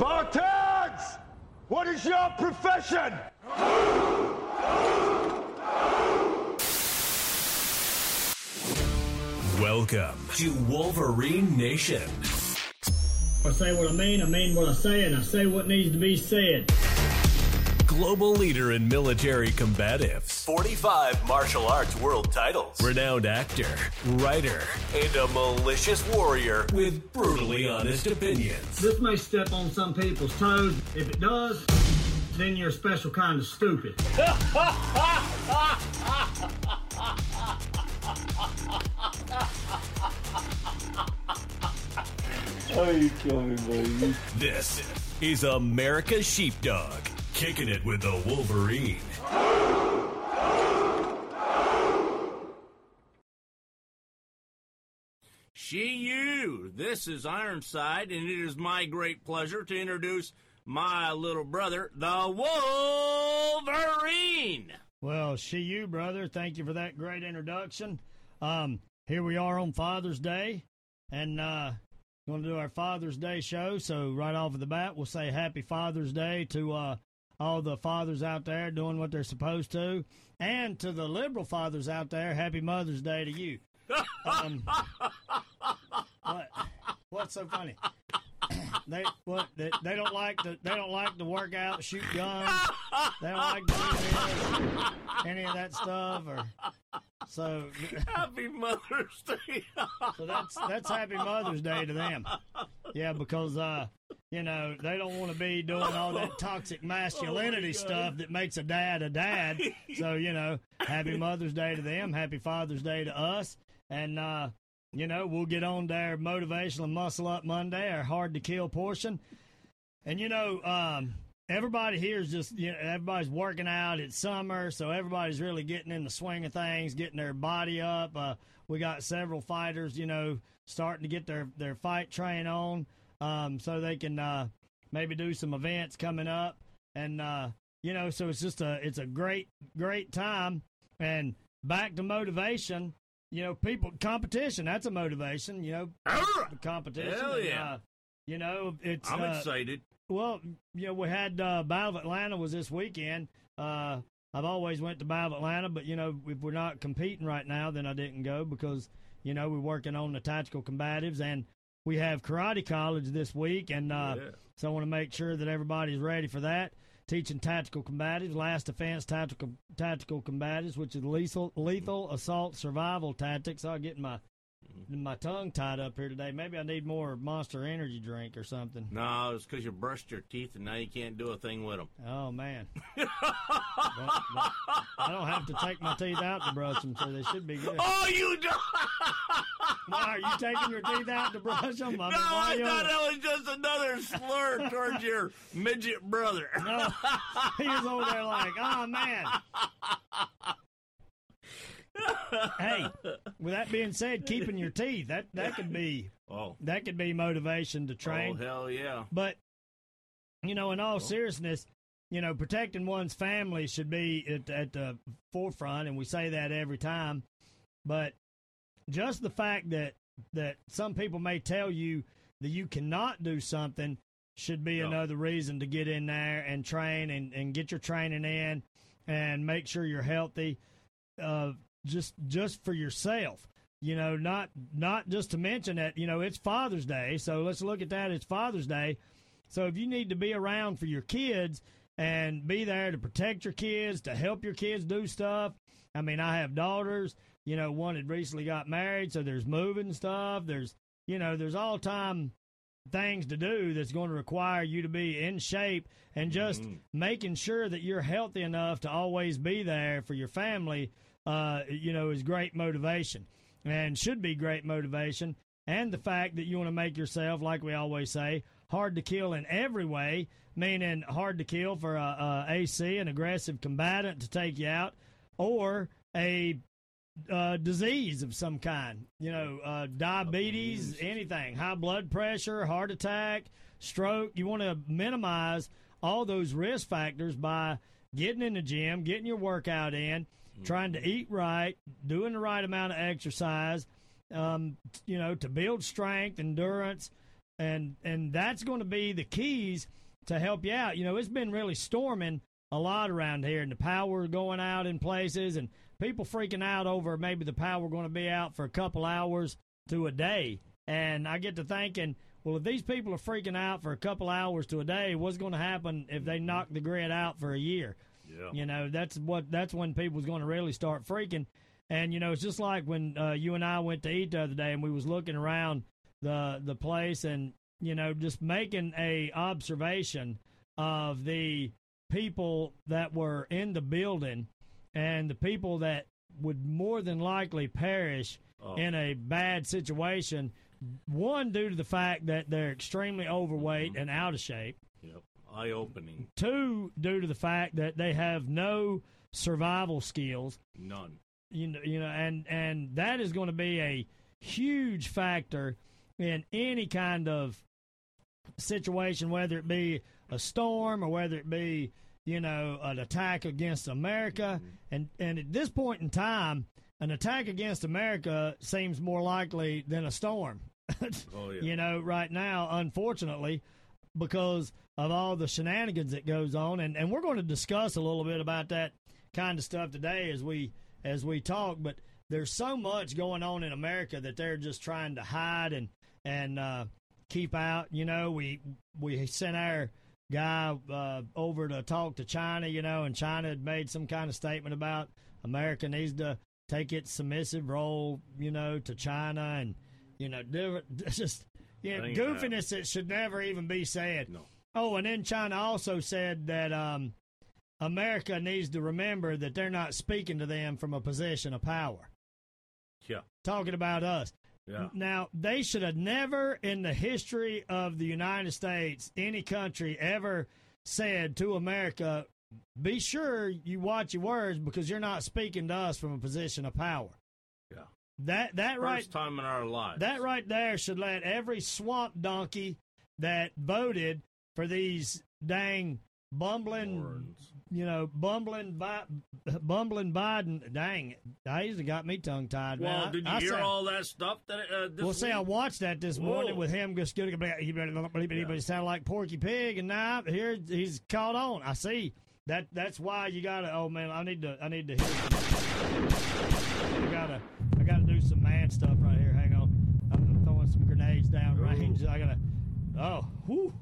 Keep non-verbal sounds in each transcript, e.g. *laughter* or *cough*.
Spartans! What is your profession? Welcome to Wolverine Nation. I say what I mean, I mean what I say, and I say what needs to be said. Global leader in military combatives, 45 martial arts world titles, renowned actor, writer, and a malicious warrior with brutally honest opinions. This may step on some people's toes. If it does, then you're a special kind of stupid. Oh, you kill me, buddy. This is America's Sheepdog, kicking it with the Wolverine. She you. This is Ironside, and it is my great pleasure to introduce my little brother, the Wolverine. Well, she, you, brother, thank you for that great introduction. Um, here we are on Father's Day, and uh, going to do our Father's Day show. So right off of the bat, we'll say Happy Father's Day to uh, all the fathers out there doing what they're supposed to, and to the liberal fathers out there, Happy Mother's Day to you. Um, what? What's so funny? *coughs* They what? They, they don't like to. They don't like to work out, shoot guns. They don't like to do any, any of that stuff. Or so. Happy Mother's Day. So that's that's Happy Mother's Day to them. Yeah, because uh, you know they don't want to be doing all that *laughs* toxic masculinity stuff that makes a dad a dad. So *laughs* you know, Happy Mother's Day to them. Happy Father's Day to us. And uh, you know, we'll get on there motivational muscle up Monday, our hard to kill portion. And you know, um, everybody here is just you know everybody's working out. It's summer, so everybody's really getting in the swing of things, getting their body up. Uh, we got several fighters, you know, starting to get their their fight train on, um, so they can uh, maybe do some events coming up, and uh, you know, so it's just a it's a great great time. And back to motivation, you know, people competition that's a motivation. You know, the competition. Hell and, yeah. uh, you know, it's I'm uh, excited. well, you know, we had uh, Battle of Atlanta was this weekend. Uh, I've always went to Battle of Atlanta, but you know, if we're not competing right now, then I didn't go because you know we're working on the tactical combatives and we have karate college this week, and uh, Yeah. so I want to make sure that everybody's ready for that. Teaching tactical combatives, last defense tactical tactical combatives, which is lethal lethal assault survival tactics. I'll get my Mm-hmm. my tongue tied up here today. Maybe I need more Monster Energy drink or something. No, it's because you brushed your teeth and now you can't do a thing with them. Oh man, *laughs* But- but I don't have to take my teeth out to brush them, so they should be good. Oh, you don't. *laughs* Why are you taking your teeth out to brush them? I No, I thought that was just another slur towards your midget brother. No, *laughs* he was over there like, oh man. Hey, with that being said, keeping your teeth that that could be Oh, that could be motivation to train. oh hell yeah. But you know, in all seriousness, you know, protecting one's family should be at, at the forefront, and we say that every time. But just the fact that that some people may tell you that you cannot do something should be Yeah. another reason to get in there and train and, and get your training in and make sure you're healthy. Uh, just just for yourself you know not not just to mention that you know it's father's day so let's look at that it's father's day. So if you need to be around for your kids and be there to protect your kids to help your kids do stuff i mean i have daughters you know one had recently got married so there's moving stuff there's you know there's all time things to do that's going to require you to be in shape and just mm-hmm. making sure that you're healthy enough to always be there for your family uh, you know is great motivation and should be great motivation and the fact that you want to make yourself like we always say hard to kill in every way meaning hard to kill for a, a ac an aggressive combatant to take you out or a uh, disease of some kind, you know, uh, diabetes, anything, high blood pressure, heart attack, stroke. You want to minimize all those risk factors by getting in the gym, getting your workout in, trying to eat right, doing the right amount of exercise, um, you know, to build strength, endurance, and and that's going to be the keys to help you out. You know, it's been really storming a lot around here, and the power going out in places, and people freaking out over maybe the power going to be out for a couple hours to a day. And I get to thinking, well, if these people are freaking out for a couple hours to a day, what's going to happen if they knock the grid out for a year? Yeah. You know, that's what that's when people's going to really start freaking. And you know, it's just like when uh, you and I went to eat the other day, and we was looking around the the place, and you know, just making a observation of the people that were in the building and the people that would more than likely perish Oh. in a bad situation. One, due to the fact that they're extremely overweight and out of shape. Yep. Eye opening. Two, due to the fact that they have no survival skills. None. You know, you know, and and that is going to be a huge factor in any kind of situation, whether it be a storm or whether it be you know an attack against America. Mm-hmm. And and at this point in time, an attack against America seems more likely than a storm. *laughs* Oh yeah. you know, right now, unfortunately, because of all the shenanigans that goes on, and, and we're going to discuss a little bit about that kind of stuff today as we as we talk. But there's so much going on in America that they're just trying to hide and and uh, keep out. You know, we we sent our guy uh, over to talk to China. You know, and China had made some kind of statement about America needs to take its submissive role. You know, to China and you know, different, *laughs* just Ain't goofiness that should never even be said. No. Oh, and then China also said that um, America needs to remember that they're not speaking to them from a position of power. Yeah. Talking about us. Yeah. Now, they should have never in the history of the United States, any country ever said to America, be sure you watch your words because you're not speaking to us from a position of power. Yeah. That that First right time in our lives. that right there should let every swamp donkey that voted for these dang bumbling, Warrens. you know, bumbling, Bi- bumbling Biden. Dang, I usually got me tongue tied. Well, man. Did you I hear sound- all that stuff that uh, this Well, see, I watched that this morning with him just good. He better not believe it, sounded like Porky Pig, and now here he's caught on. I see that. That's why you gotta. Oh man, I need to. I need to hear. I gotta. I gotta do some man stuff right here. Hang on. I'm throwing some grenades down range. I gotta. Oh, whew.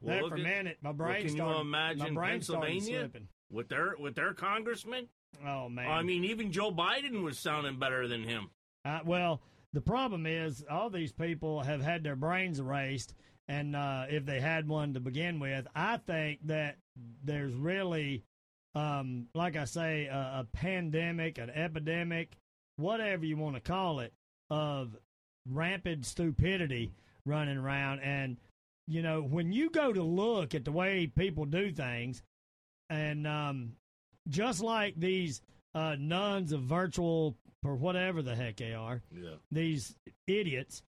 Well, there for a minute, my well, brain can you started. imagine my brain Pennsylvania? with their with their congressman. Oh man. I mean, even Joe Biden was sounding better than him. Uh, well, the problem is all these people have had their brains erased, and uh, if they had one to begin with, I think that there's really, um, like I say, a, a pandemic, an epidemic, whatever you want to call it, of rampant stupidity running around. And you know, when you go to look at the way people do things, and um, just like these uh, nuns of virtual or whatever the heck they are, Yeah. these idiots.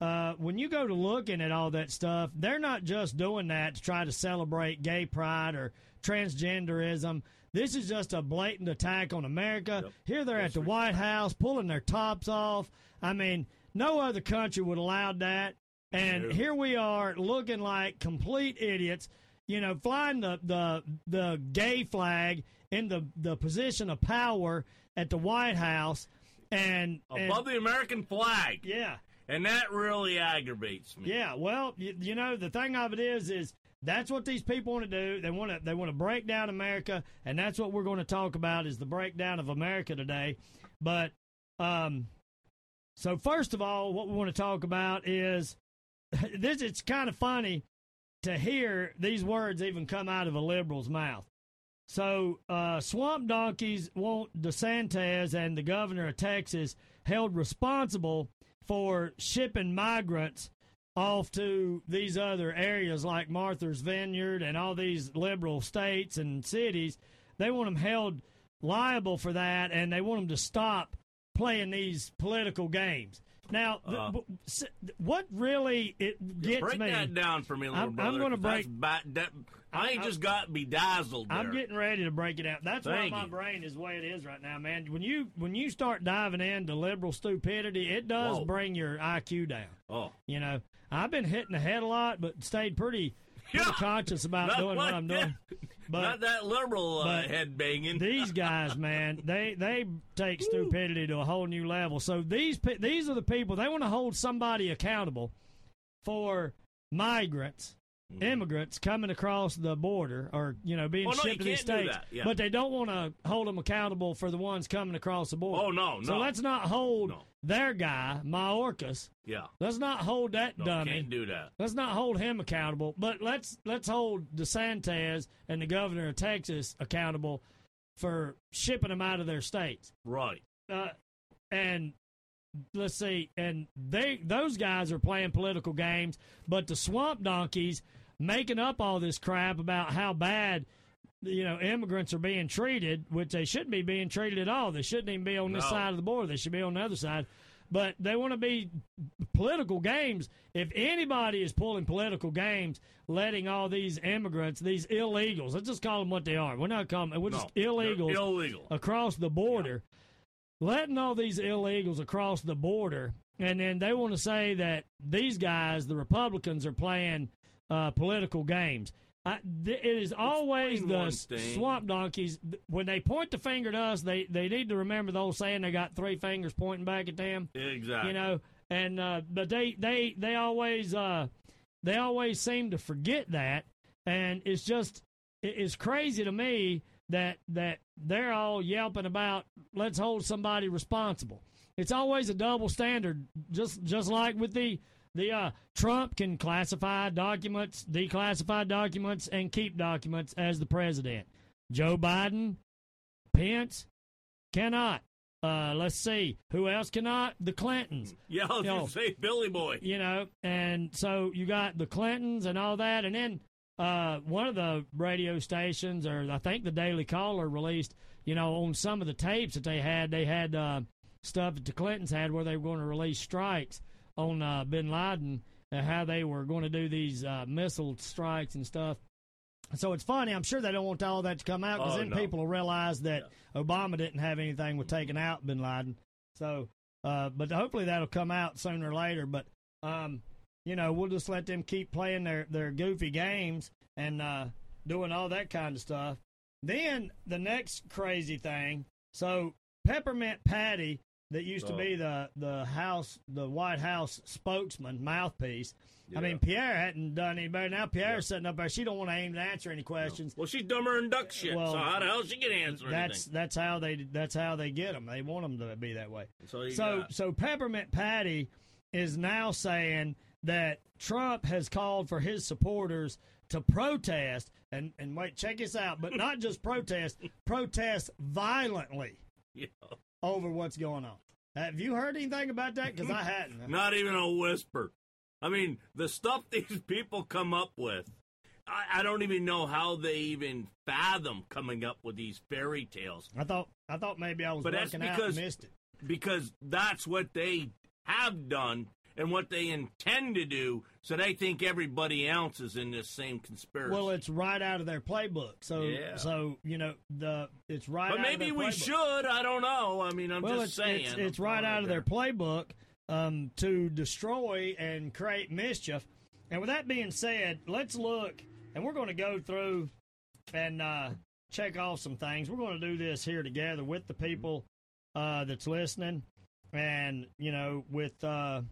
Uh, when you go to looking at all that stuff, they're not just doing that to try to celebrate gay pride or transgenderism. This is just a blatant attack on America. Yep. Here they're at the White House pulling their tops off. I mean, no other country would allow that. And here we are looking like complete idiots, you know, flying the, the, the gay flag in the, the position of power at the White House. And, and Above the American flag. yeah, And that really aggravates me. yeah. Well, you, you know, the thing of it is, is that's what these people want to do. They want to they want to break down America, and that's what we're going to talk about is the breakdown of America today. But um, so first of all, what we want to talk about is *laughs* this. It's kind of funny to hear these words even come out of a liberal's mouth. So, uh, swamp donkeys want DeSantis and the governor of Texas held responsible for shipping migrants off to these other areas like Martha's Vineyard and all these liberal states and cities. They want them held liable for that, and they want them to stop playing these political games. Now, Uh. w- s- what really it gets break me? that down for me, little I'm- I'm gonna 'cause that's break- ba- that- I ain't I'm- just got bedazzled there. I'm getting ready to break it out. That's Thank why my you. brain is the way it is right now, man. When you when you start diving into liberal stupidity, it does Whoa. bring your IQ down. oh, You know, I've been hitting the head a lot, but stayed pretty, *laughs* pretty Yeah. conscious about Not doing what I'm that. doing. *laughs* But Not that liberal uh, head banging. *laughs* these guys, man, they they take stupidity to a whole new level. So these these are the people they want to hold somebody accountable for migrants, immigrants coming across the border or you know being no, shipped to these states. yeah. But they don't want to hold them accountable for the ones coming across the border. Oh, no, So no. let's not hold No. Their guy, Mayorkas. yeah. Let's not hold that No, dummy. can't do that. Let's not hold him accountable, but let's let's hold DeSantis and the governor of Texas accountable for shipping them out of their states. Right. Uh, and let's see, and they those guys are playing political games, but the swamp donkeys making up all this crap about how bad you know immigrants are being treated, which they shouldn't be being treated at all. They shouldn't even be on this No. side of the border. They should be on the other side. But they want to be political games. If anybody is pulling political games, letting all these immigrants, these illegals, let's just call them what they are. We're not calling them, we're just illegals illegal. across the border, letting all these illegals across the border, and then they want to say that these guys, the Republicans, are playing uh, political games. I, th- it is always the one s- thing. swamp donkeys. Th- When they point the finger to us, they, they need to remember the old saying they got three fingers pointing back at them exactly. you know and uh but they they they always uh they always seem to forget that and it's just it- it's crazy to me that that they're all yelping about let's hold somebody responsible it's always a double standard just just like with the the uh Trump can classify documents declassify documents and keep documents as the president Joe Biden Pence cannot uh, let's see who else cannot. The Clintons, *laughs* yeah, I was Yo. gonna say Billy Boy. you know, and so you got the Clintons and all that, and then uh, one of the radio stations, or I think the Daily Caller, released, you know, on some of the tapes that they had, they had uh, stuff that the Clintons had where they were going to release strikes on uh, Bin Laden, and how they were going to do these uh, missile strikes and stuff. So it's funny. I'm sure they don't want all that to come out because Oh, then no. people will realize that Obama didn't have anything with taking out Bin Laden. So, uh, but hopefully that'll come out sooner or later. But um, you know, we'll just let them keep playing their their goofy games and uh, doing all that kind of stuff. Then the next crazy thing. So Peppermint Patty, that used to Oh. be the the House, the White House spokesman, mouthpiece. I mean, Pierre hadn't done any better. Now Pierre's sitting up there. She don't want to aim to answer any questions. Well, she's dumber than duck shit. Well, so how the hell she can answer That's anything? that's how they that's how they get them. They want them to be that way. So, So so Peppermint Patty is now saying that Trump has called for his supporters to protest and and wait check this out, but not just protest, protest violently *laughs* yeah. Over what's going on. Have you heard anything about that? Because I hadn't. *laughs* not even a whisper. I mean, the stuff *laughs* these people come up with. I, I don't even know how they even fathom coming up with these fairy tales I thought I thought maybe I was But that's because- and missed it. because that's what they have done and what they intend to do. So they think everybody else is in this same conspiracy. Well, it's right out of their playbook. So Yeah. so you know the it's right. but out of maybe their we playbook. should. I don't know. I mean, I'm well, just it's, saying. it's, it's right out of their playbook um, to destroy and create mischief. And with that being said, let's look, and we're going to go through and uh, check off some things. We're going to do this here together with the people uh, that's listening, and you know, with uh,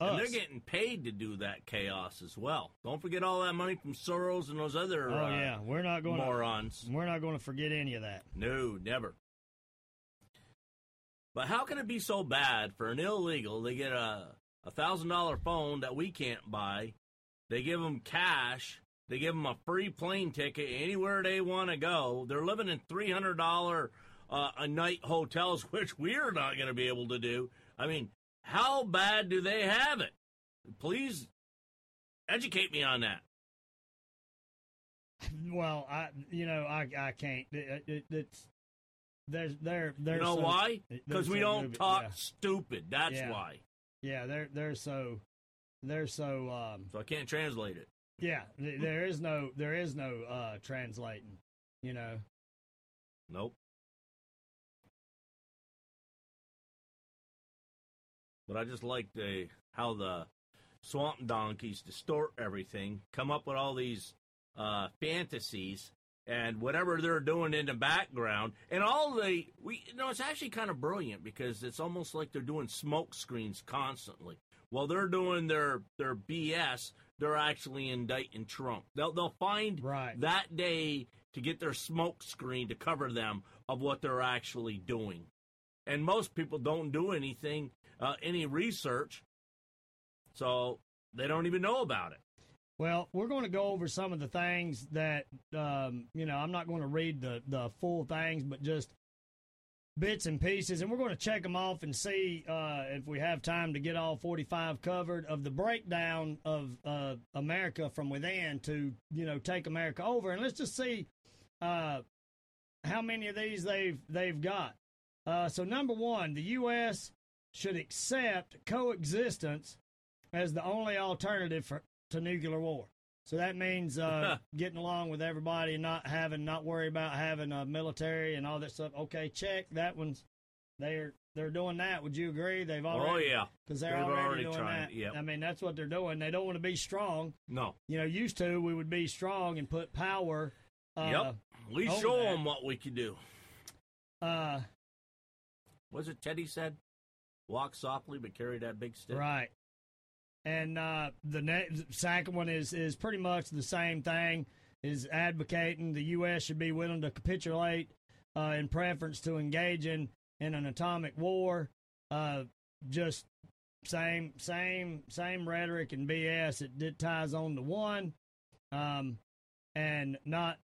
And they're getting paid to do that chaos as well. Don't forget all that money from Soros and those other oh uh, yeah, we're not going to morons. we're not going to forget any of that. No, never. But how can it be so bad for an illegal? They get a a thousand dollar phone that we can't buy. They give them cash. They give them a free plane ticket anywhere they want to go. They're living in three hundred dollar uh, a night hotels, *laughs* which we're not going to be able to do. I mean, how bad do they have it? Please educate me on that. *laughs* Well, I you know I I can't. It, it, it's there's they're they're you know so- why? Because we so don't goofy, talk yeah. stupid. That's Yeah. why. Yeah, they're they're so they're so um So I can't translate it. yeah, there is no there is no uh translating, you know. Nope. But I just like the how the swamp donkeys distort everything, come up with all these uh, fantasies and whatever they're doing in the background, and all the we you know it's actually kind of brilliant because it's almost like they're doing smoke screens constantly. While they're doing their their BS, they're actually indicting Trump. They'll they'll find Right. that day to get their smoke screen to cover them of what they're actually doing. And most people don't do anything, uh, any research, so they don't even know about it. Well, we're going to go over some of the things that um, you know. I'm not going to read the the full things, but just bits and pieces, and we're going to check them off and see uh, if we have time to get all 45 covered of the breakdown of uh, America from within to you know take America over, and let's just see uh, how many of these they've they've got. Uh, so number one, the U.S. should accept coexistence as the only alternative for, to nuclear war. So that means uh, *laughs* getting along with everybody and not having, not worry about having a military and all that stuff. Okay, check that one's. They're they're doing that. Would you agree? They've already. oh yeah, because they're already, already doing tried that. yep. I mean, that's what they're doing. They don't want to be strong. no, You know, used to we would be strong and put power. Uh, yep. We show them what we can do. Uh, Was it Teddy said? Walk softly, but carry that big stick. Right. And uh, the ne- second one is is pretty much the same thing. Is advocating the U.S. should be willing to capitulate uh, in preference to engaging in an atomic war. Uh, just same same same rhetoric and BS. It, it ties on to one, um, and not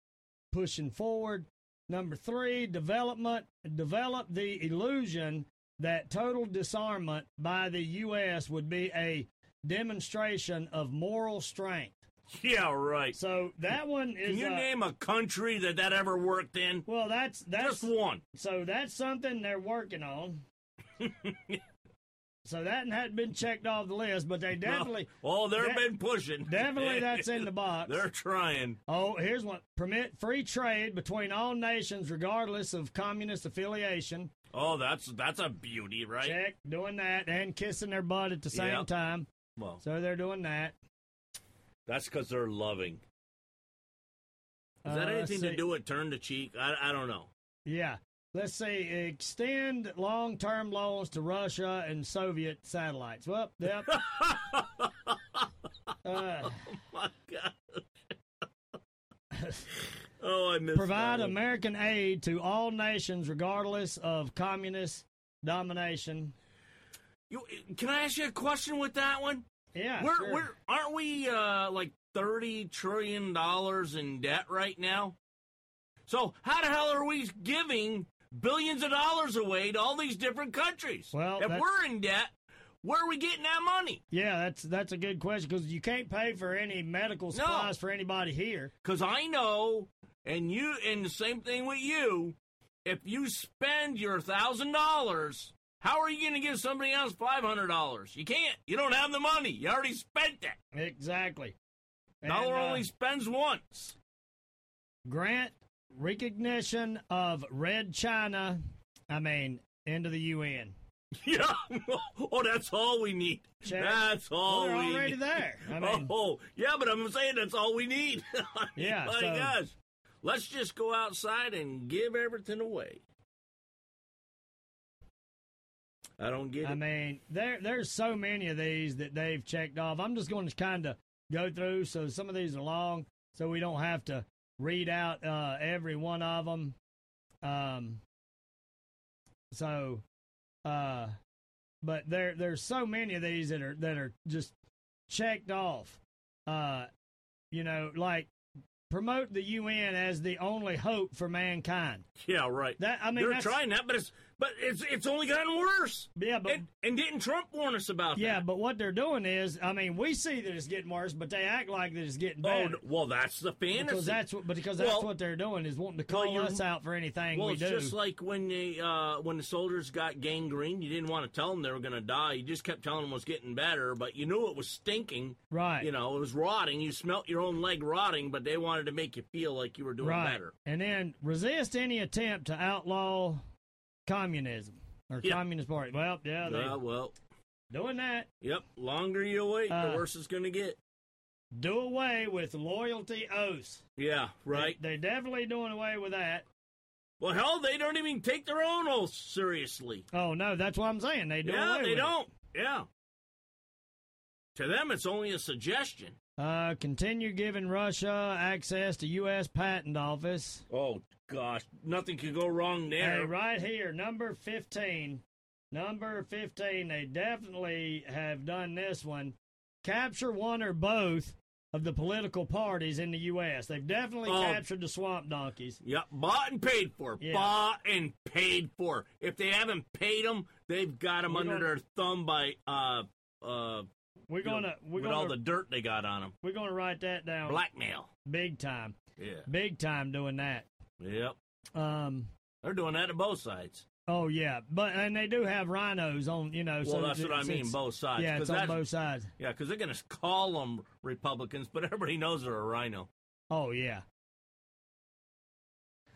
pushing forward. Number three, development develop the illusion that total disarmament by the U.S. would be a demonstration of moral strength. Yeah, right. So that one is. Can you uh, name a country that that ever worked in? well, that's that's Just one. so that's something they're working on. *laughs* so that hadn't been checked off the list, but they *laughs* definitely, Oh, they've that- been pushing. definitely *laughs* that's in the box. They're trying. Oh, here's one: permit free trade between all nations, regardless of communist affiliation. Oh, that's that's a beauty, right? Check doing that and kissing their butt at the same Yep. time. Well, So they're doing that. that's because they're loving. Is that Uh, anything to do with turn the cheek? I, I don't know. Yeah. Let's see. Extend long term loans to Russia and Soviet satellites. Well, yep. *laughs* uh, *laughs* My God. *laughs* oh, I missed provide. American aid to all nations, regardless of communist domination. You, can I ask you a question with that one? Yeah. we're, sure. we're aren't we uh, like thirty trillion dollars in debt right now? So how the hell are we giving billions of dollars away to all these different countries? Well, if we're in debt, where are we getting that money? yeah, that's that's a good question because you can't pay for any medical supplies for anybody here. Because I know, and you, and the same thing with you. If you spend your thousand dollars, how are you going to give somebody else five hundred dollars? You can't. You don't have the money. You already spent it. Exactly. And, Dollar uh, only spends once. grant recognition of Red China. I mean, into the UN. *laughs* Yeah. oh, that's all we need. Check. That's all Well, we already need. there. I *laughs* mean, oh, yeah, but I'm saying that's all we need. *laughs* I mean, Yeah, My so- gosh. Let's just go outside and give everything away. I don't get it. I mean, there there's so many of these that they've checked off. I'm just going to kind of go through. So some of these are long, so we don't have to read out uh, every one of them. Um. So, uh, but there there's so many of these that are that are just checked off. Uh, you know, like promote the UN as the only hope for mankind. yeah, right. That I mean, They're trying that, but it's but it's it's only gotten worse. yeah, but And, and didn't Trump warn us about Yeah, that? but what they're doing is, I mean, we see that it's getting worse, but they act like that it's getting Oh, better. no, well, that's the fantasy. because that's what, because that's Well- what they're doing is wanting to Well, call you're- us out for anything well, we it's do. just like when they uh, when the soldiers got gangrene. You didn't want to tell them they were going to die. You just kept telling them it was getting better, but you knew it was stinking. right, You know, it was rotting. You smelt your own leg rotting, but they wanted to make you feel like you were doing right, better. and then resist any attempt to outlaw communism or Yeah. communist party. Well, yeah, they, Uh, well, doing that. Yep. Longer you wait, Uh, the worse it's going to get. Do away with loyalty oaths. Yeah, right. They, are definitely doing away with that. Well, hell, they don't even take their own oaths seriously. Oh no, that's what I'm saying. They do yeah, they don't. Yeah. To them, it's only a suggestion. Uh, continue giving Russia access to U.S. Patent Office. Oh gosh, nothing could go wrong there. Hey, right here, number 15. Number 15, they definitely have done this one. Capture one or both of the political parties in the U.S. They've definitely Oh. captured the swamp donkeys. Yep, bought and paid for. Yeah. Bought and paid for. If they haven't paid them, they've got them under their thumb by uh uh We're you gonna we're with gonna all the dirt they got on them. we're gonna write that down Blackmail. big time, Yeah. big time doing that. Yep. Um, They're doing that to both sides. oh yeah, but and they do have RINOs on, you know. Well, so that's what I mean, both sides. Yeah, it's on both sides. Yeah, because they're going to call them Republicans, but everybody knows they're a RINO. Oh yeah.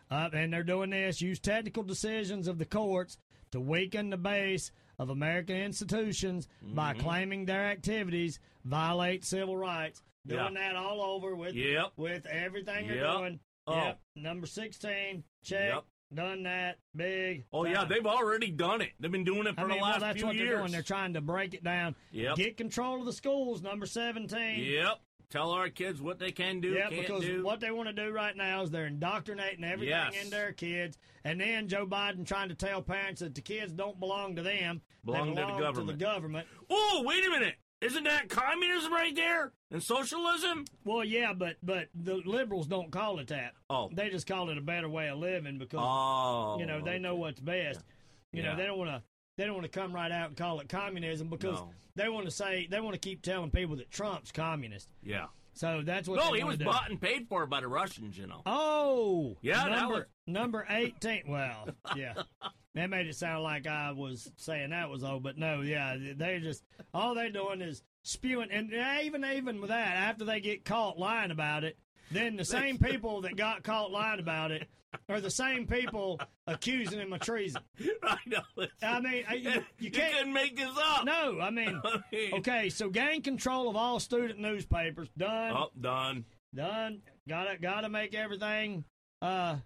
Uh, and they're doing this. Use technical decisions of the courts to weaken the base of American institutions by Mm-hmm. claiming their activities violate civil rights. Doing Yeah. that all over with Yep. with everything you're Yep. doing. Oh. Yep. Number sixteen. Check. Yep. Done that. Big. Oh, yeah, they've already done it. They've been doing it for I mean, the well, last that's few what years. they're doing. They're trying to break it down. Yep. Get control of the schools. Number seventeen. Yep. Tell our kids what they can do, Yeah, can't because do. what they want to do right now is they're indoctrinating everything Yes. in their kids, and then Joe Biden trying to tell parents that the kids don't belong to them, Belong to they the belong government. the government. Oh, wait a minute. Isn't that communism right there? And socialism? Well, yeah, but but the liberals don't call it that. Oh. They just call it a better way of living because Oh. you know they know what's best. You know Yeah. they don't want to they don't want to come right out and call it communism because No. they want to say they want to keep telling people that Trump's communist. Yeah. So that's what No, he was bought and paid for by the Russians, you know. Oh, Yeah, number was- number eighteen. Well, yeah, *laughs* that made it sound like I was saying that was old, but no, yeah, they just all they're doing is spewing, and even even with that, after they get caught lying about it, then the same people that got caught lying about it are the same people accusing him of treason. *laughs* I know. I mean, I- you, *laughs* you can't. couldn't make this up. No, I mean, *laughs* I mean- okay, so gain control of all student newspapers. Done. Oh, done. Done. Gotta gotta make everything uh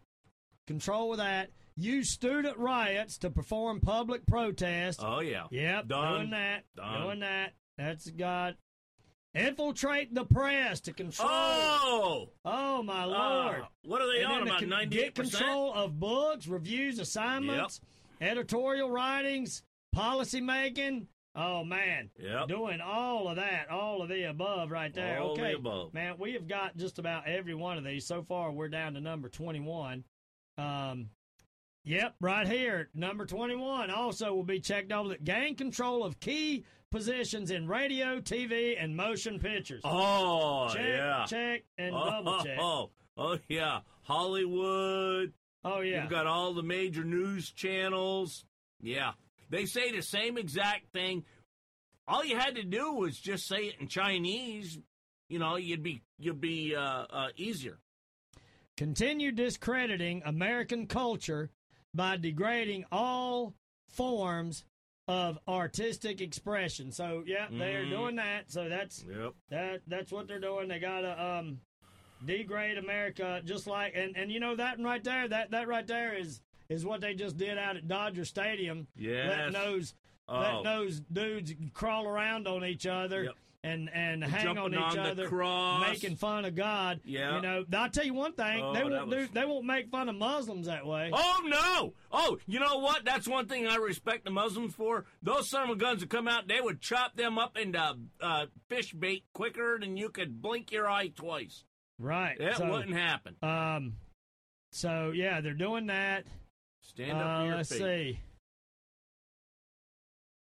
control of that. Use student riots to perform public protests. Oh, yeah. yep, done. doing that. Done. Doing that. That's got infiltrate the press to control. Oh! Oh, my Uh, lord! what are they And on about? Ninety get control of books, reviews, assignments, editorial writings, policy making. Oh man, Yep. doing all of that, all of the above, right there. All the okay, above. man, we have got just about every one of these so far. We're down to number twenty-one. Um, yep, right here, number twenty-one. Also, will be checked over that gain control of key positions in radio, TV, and motion pictures. Oh, check, yeah. check, and oh, double check. Oh, *laughs* oh, yeah. Hollywood. Oh yeah, You've got all the major news channels. Yeah. They say the same exact thing. All you had to do was just say it in Chinese. You know, you'd be you'd be uh, uh, easier. continue discrediting American culture by degrading all forms of artistic expression. So, yeah, they're Mhm. doing that. So that's Yep. that that's what they're doing. They gotta um degrade America just like and and you know that right there that that right there is is what they just did out at Dodger Stadium. Yeah, Letting those Oh. letting those dudes crawl around on each other. Yep. And, and hang on each on other, cross. making fun of God. Yeah. you know. I'll tell you one thing: Oh, they won't do. They won't make fun of Muslims that way. Oh no! Oh, you know what? That's one thing I respect the Muslims for. Those son of guns would come out, they would chop them up into uh, fish bait quicker than you could blink your eye twice. Right. That so, wouldn't happen. Um. So yeah, they're doing that. Stand up Uh, let's feet. see.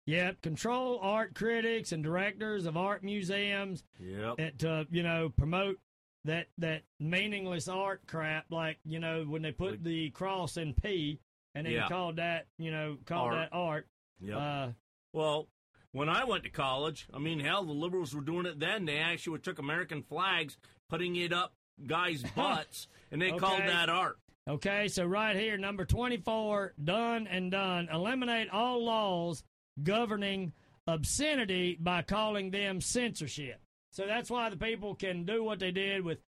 Yep, control art critics and directors of art museums Yep. that to you know promote that that meaningless art crap. Like you know when they put Like- the cross in P and then Yeah. called that you know called Art. that art. Yep. Uh, well, when I went to college, I mean, hell, the liberals were doing it then. They actually took American flags, putting it up guys' *laughs* butts, and they called that art. Okay, so right here, number 24, done and done. Eliminate all laws governing obscenity by calling them censorship. So that's why the people can do what they did with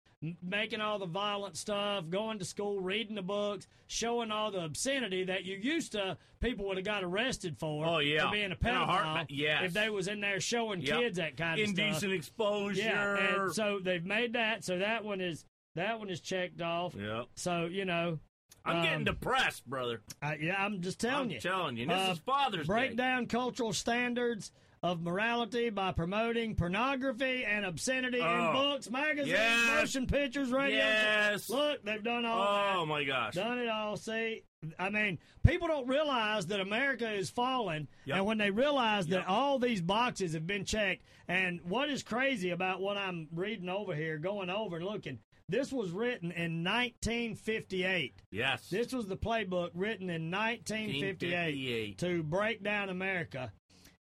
making all the violent stuff, going to school, reading the books, showing all the obscenity that you used to people would have got arrested for. Oh, yeah. for being a pedophile. heartbeat, yes. if they was in there showing Yep. kids that kind of stuff. Indecent exposure. Yeah, and so they've made that. So that one is that one is checked off. Yep. So you know, I'm Um, getting depressed, brother. I, yeah, I'm just telling I'm you. telling you. This Uh, is Father's break Day. down cultural standards of morality by promoting pornography and obscenity in Oh. books, magazines, Yes. motion pictures, radio. Yes. Look, they've done all Oh that. my gosh. Done it all. See, I mean, people don't realize that America is falling, Yep. and when they realize that Yep. all these boxes have been checked, and what is crazy about what I'm reading over here, going over and looking, this was written in 1958. Yes. This was the playbook written in 1958 1958. to break down America.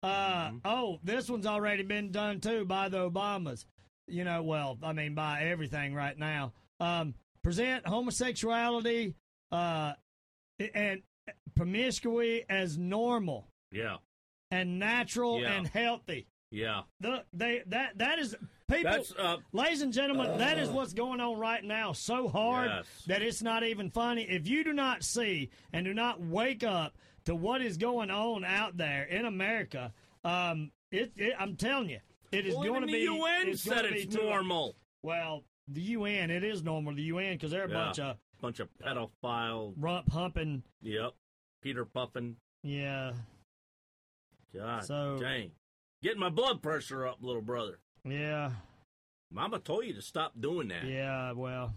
Uh, Mm-hmm. Oh, this one's already been done too by the Obamas. You know, well, I mean, by everything right now. Um, present homosexuality uh, and promiscuity as normal yeah. and natural Yeah. and healthy. Yeah. The, they that that is people. That's uh Ladies and gentlemen, that is what's going on right now so hard Yes. that it's not even funny. If you do not see and do not wake up to what is going on out there in America, um, it, it, I'm telling you, it is well, going to be. the UN it's said it's normal. Well, the UN, it is normal. The UN because they're a Yeah. bunch of Bunch of pedophile. rump humping. Yep. Peter Puffin. Yeah, God So- dang. Getting my blood pressure up, little brother. Yeah, Mama told you to stop doing that. yeah. Well,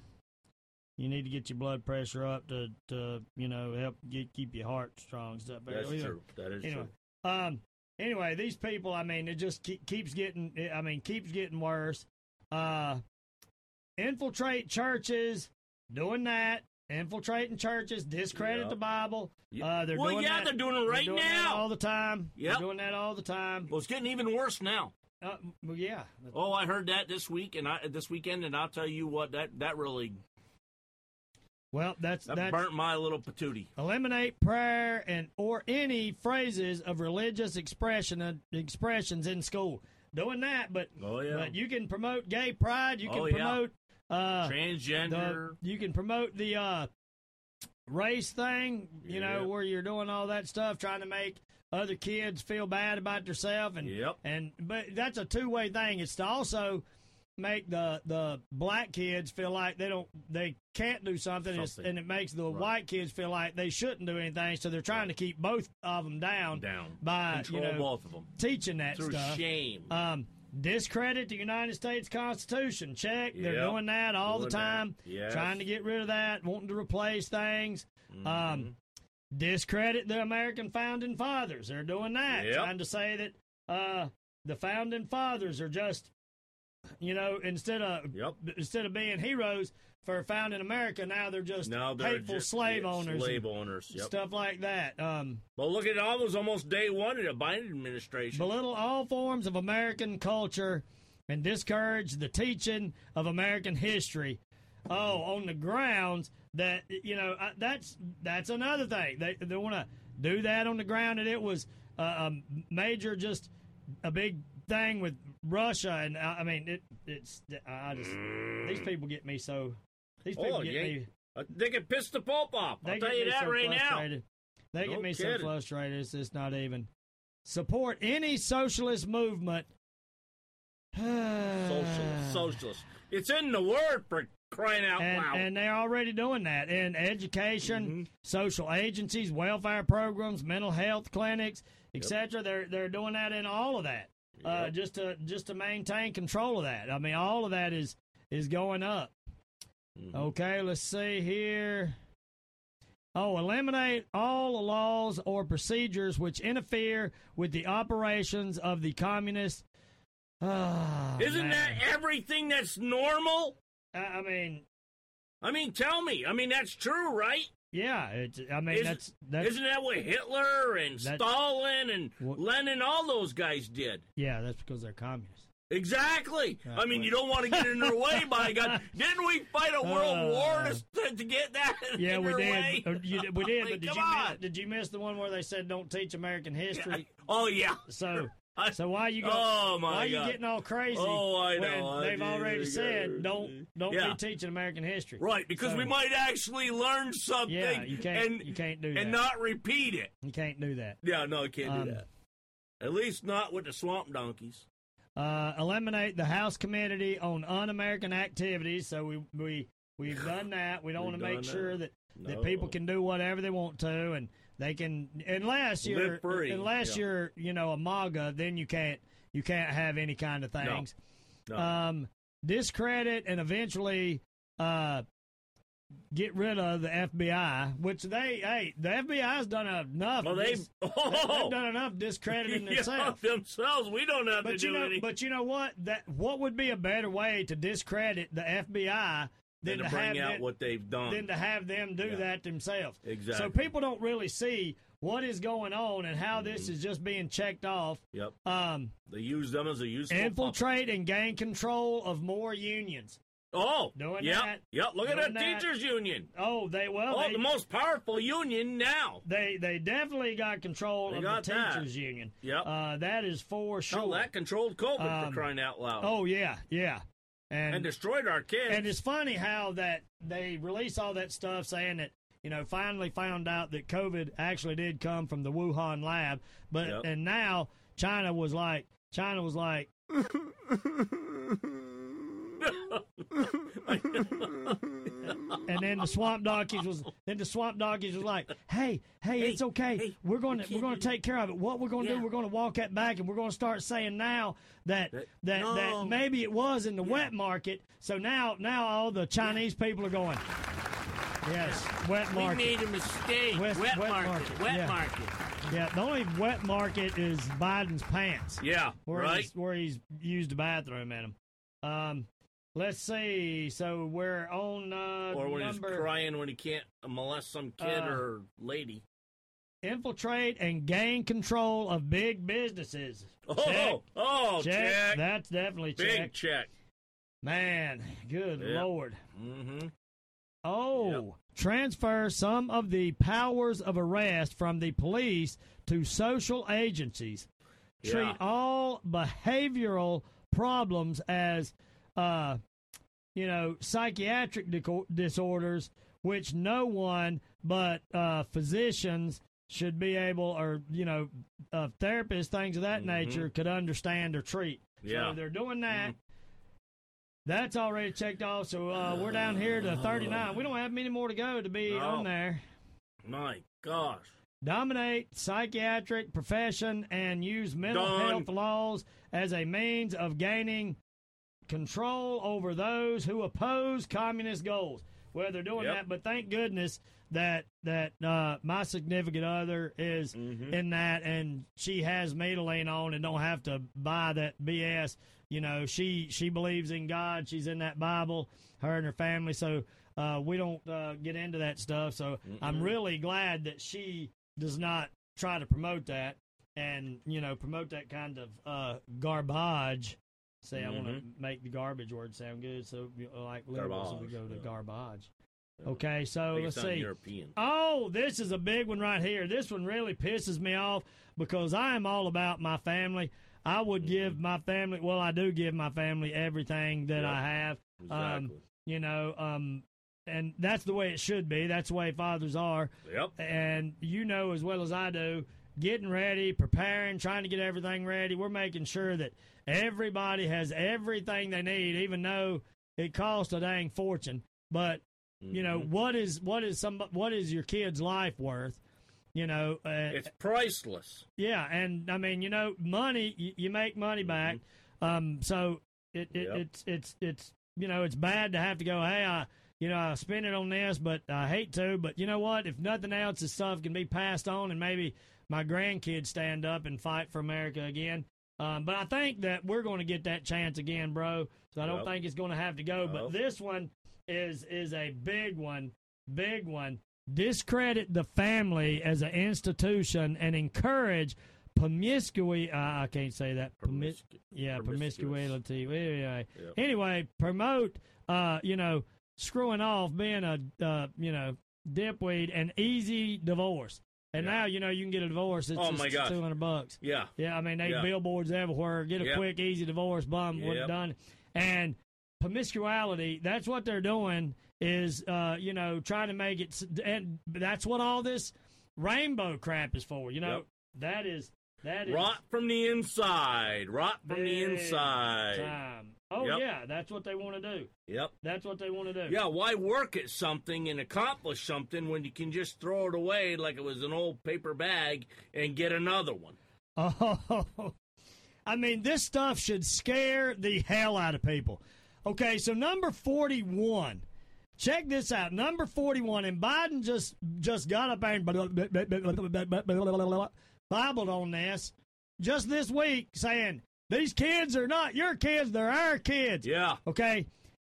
you need to get your blood pressure up to, to you know, help get, keep your heart strong stuff. That's Anyway, true. That is anyway, true. um, anyway, these people, I mean, it just keep, keeps getting, I mean, keeps getting worse. Uh, infiltrate churches, doing that, infiltrating churches, discredit Yep. the Bible. Uh, they're well, doing yeah, that, they're doing it right doing that now. all the time. Yeah, doing that all the time. well, it's getting even worse now. Uh, yeah, Oh, I heard that this week and I this weekend, and I'll tell you what that that really well, that's that that's burnt my little patootie. eliminate prayer and or any phrases of religious expression uh, expressions in school. Doing that, but Oh yeah, but you can promote gay pride. You can Oh, yeah. promote uh, transgender. the, you can promote the uh, race thing. You know where you're doing all that stuff, trying to make other kids feel bad about themselves, and Yep. and but that's a two way thing. It's to also make the the black kids feel like they don't they can't do something, Something. and it makes the Right. white kids feel like they shouldn't do anything. So they're trying to keep both of them down, down by control you know both of them teaching that through stuff. shame. Um, discredit the United States Constitution. Check. They're doing that all Doing the time. Yes. Trying to get rid of that, wanting to replace things. Mm-hmm. Um, discredit the American founding fathers. They're doing that. Yep. Trying to say that uh, the founding fathers are just, you know, instead of Yep. instead of being heroes for founding America, now they're just now they're hateful just, slave yeah, owners, Slave owners. Yep. stuff like that. Um, Well, look at all was almost day one of the Biden administration. belittle all forms of American culture and discourage the teaching of American history. Oh, on the grounds that you know uh, that's that's another thing they they want to do that on the ground and it was uh, a major just a big thing with Russia and uh, I mean it it's I just these people get me so these people Oh, get yeah. me Uh, they can piss the Pope off. they I'll tell get you that so right now. frustrated. They get No me so frustrated. It's, it's not even. Support any socialist movement. *sighs* Socialist, socialist. It's in the word for crying out and, loud. and they're already doing that in education, Mm-hmm. social agencies, welfare programs, mental health clinics, etc. They're they're doing that in all of that, uh, just to just to maintain control of that. I mean, all of that is is going up. Mhm. Okay, let's see here. Oh, eliminate all the laws or procedures which interfere with the operations of the communist. Ah, Isn't man. that everything that's normal? I mean, I mean, tell me. I mean, that's true, right? yeah. It's, I mean, Isn't- that's that's Isn't that what Hitler and Stalin and What- Lenin, all those guys did? yeah. That's because they're communists. Exactly. I mean, right. you don't want to get in their way, by God. *laughs* Didn't we fight a world Uh, war to, to get that *laughs* Yeah, in we their did. way? You- we *laughs* did. But did come you miss, did you miss the one where they said don't teach American history? Oh, yeah. So I- *laughs* So why you go, Oh, my why you getting all crazy? Oh, I know. They've did. already said don't don't Yeah. be teaching American history. Right, because So- we might actually learn something. Yeah, you can't and, you can't do that. and not repeat it. you can't do that. Yeah, no, you can't Um, do that. At least not with the swamp donkeys. Uh, eliminate the House Committee on Un-American Activities. So we we we've *laughs* done that. We don't want to make done sure that. that that people can do whatever they want to, and they can unless you're unless yeah. you're you know a MAGA, then you can't you can't have any kind of things. No. Um, discredit and eventually uh, get rid of the FBI, which they hey the FBI's done enough. well, of they dis- *laughs* oh, they've done enough discrediting *laughs* yeah, themselves. themselves. We don't have to But you do know, any. but you know what? That what would be a better way to discredit the FBI than than to bring out them, what they've done. than to have them do Yeah. that themselves. Exactly. So people don't really see what is going on and how this is just being checked off. yep, Um, they use them as a useful. infiltrate and gain control of more unions. Oh, Doing yep, that. Yep, look at that that. teachers union. Oh, they well, oh, they, the most powerful union now. they they definitely got control They of got the that. teachers union. Yep. Uh, that is for sure. Oh, that controlled COVID Um, for crying out loud. oh yeah, yeah. And destroyed our kids. And it's funny how that they release all that stuff saying that you know finally found out that COVID actually did come from the Wuhan lab, but Yep. and now China was like China was like. *laughs* *laughs* and then the swamp donkeys was then the swamp donkeys was like, hey, hey, it's okay. hey, we're going to we we're going to take care of it. What we're going to Yeah. do? We're going to walk that back, and we're going to start saying now that that That- that, maybe it was in the wet market. So now now all the Chinese people are going. Yes, wet market. we made a mistake. West- wet, wet market. market, Wet yeah. market. Yeah, the only wet market is Biden's pants. Yeah, where right. he's, where he's used a bathroom in them. Um, let's see. So we're on uh, Or when number he's crying when he can't molest some kid Uh, or lady. infiltrate and gain control of big businesses. Oh, check. oh, check. check. That's definitely Big check. check. Man, good Yeah. lord. Mm-hmm. Oh, transfer some of the powers of arrest from the police to social agencies. Treat Yeah. all behavioral problems as, uh, you know, psychiatric disorders, which no one but uh, physicians should be able, or you know, uh, therapists, things of that Mhm. nature, could understand or treat. Yeah. So they're doing that. That's already checked off. So uh, we're down here to 39. We don't have many more to go to be No. on there. My gosh. Dominate psychiatric profession and use mental Done. health laws as a means of gaining control over those who oppose communist goals. Well, they're doing Yep. that, but thank goodness that that uh, my significant other is Mhm. in that, and she has me to lean on, and don't have to buy that BS. You know, she she believes in God. She's in that Bible. Her and her family. So uh, we don't uh, get into that stuff. So I'm really glad that she does not try to promote that and you know promote that kind of uh, garbage. Say I want to make the garbage word sound good. So you know, like liberals, we go to yeah. garbage. Okay, so let's see. European. Oh, this is a big one right here. This one really pisses me off because I am all about my family. I would Mm-hmm. give my family, well, I do give my family everything that Yep. I have. Um, Exactly. you know, um, and that's the way it should be. That's the way fathers are. Yep. And you know as well as I do, getting ready, preparing, trying to get everything ready. We're making sure that everybody has everything they need, even though it costs a dang fortune. But you know Mm-hmm. what is what is some what is your kid's life worth? You know, uh, It's priceless. yeah, and I mean, you know, money you, you make money back. Um, so it, it Yep. it's it's it's you know it's bad to have to go. Hey, I you know I spend it on this, but I hate to. But you know what? If nothing else, this stuff can be passed on, and maybe my grandkids stand up and fight for America again. Um, but I think that we're going to get that chance again, bro. So I don't Yep. think it's going to have to go. But this one is is a big one, big one. Discredit the family as an institution and encourage promiscuity. Uh, I can't say that. Promis- Promiscu- yeah, promiscuity. Anyway, Yep. anyway, promote. Uh, you know, screwing off, being a uh, you know dipweed, and easy divorce. And Yeah. now you know you can get a divorce. It's Oh, just my two hundred bucks. Yeah. Yeah, I mean they Yeah. billboards everywhere. Get a Yep. quick, easy divorce, bum, Yep. done. And promiscuity, that's what they're doing. Is uh, you know trying to make it, and that's what all this rainbow crap is for. You know Yep. that is that is Rot from the inside. Rot from the inside. time. Oh Yep. yeah, that's what they want to do. Yep. That's what they want to do. Yeah, why work at something and accomplish something when you can just throw it away like it was an old paper bag and get another one? Oh, *laughs* I mean, this stuff should scare the hell out of people. Okay, so number 41. Check this out. Number 41, and Biden just just got up and *laughs* Bibled on this just this week saying, these kids are not your kids, they're our kids. Yeah. Okay?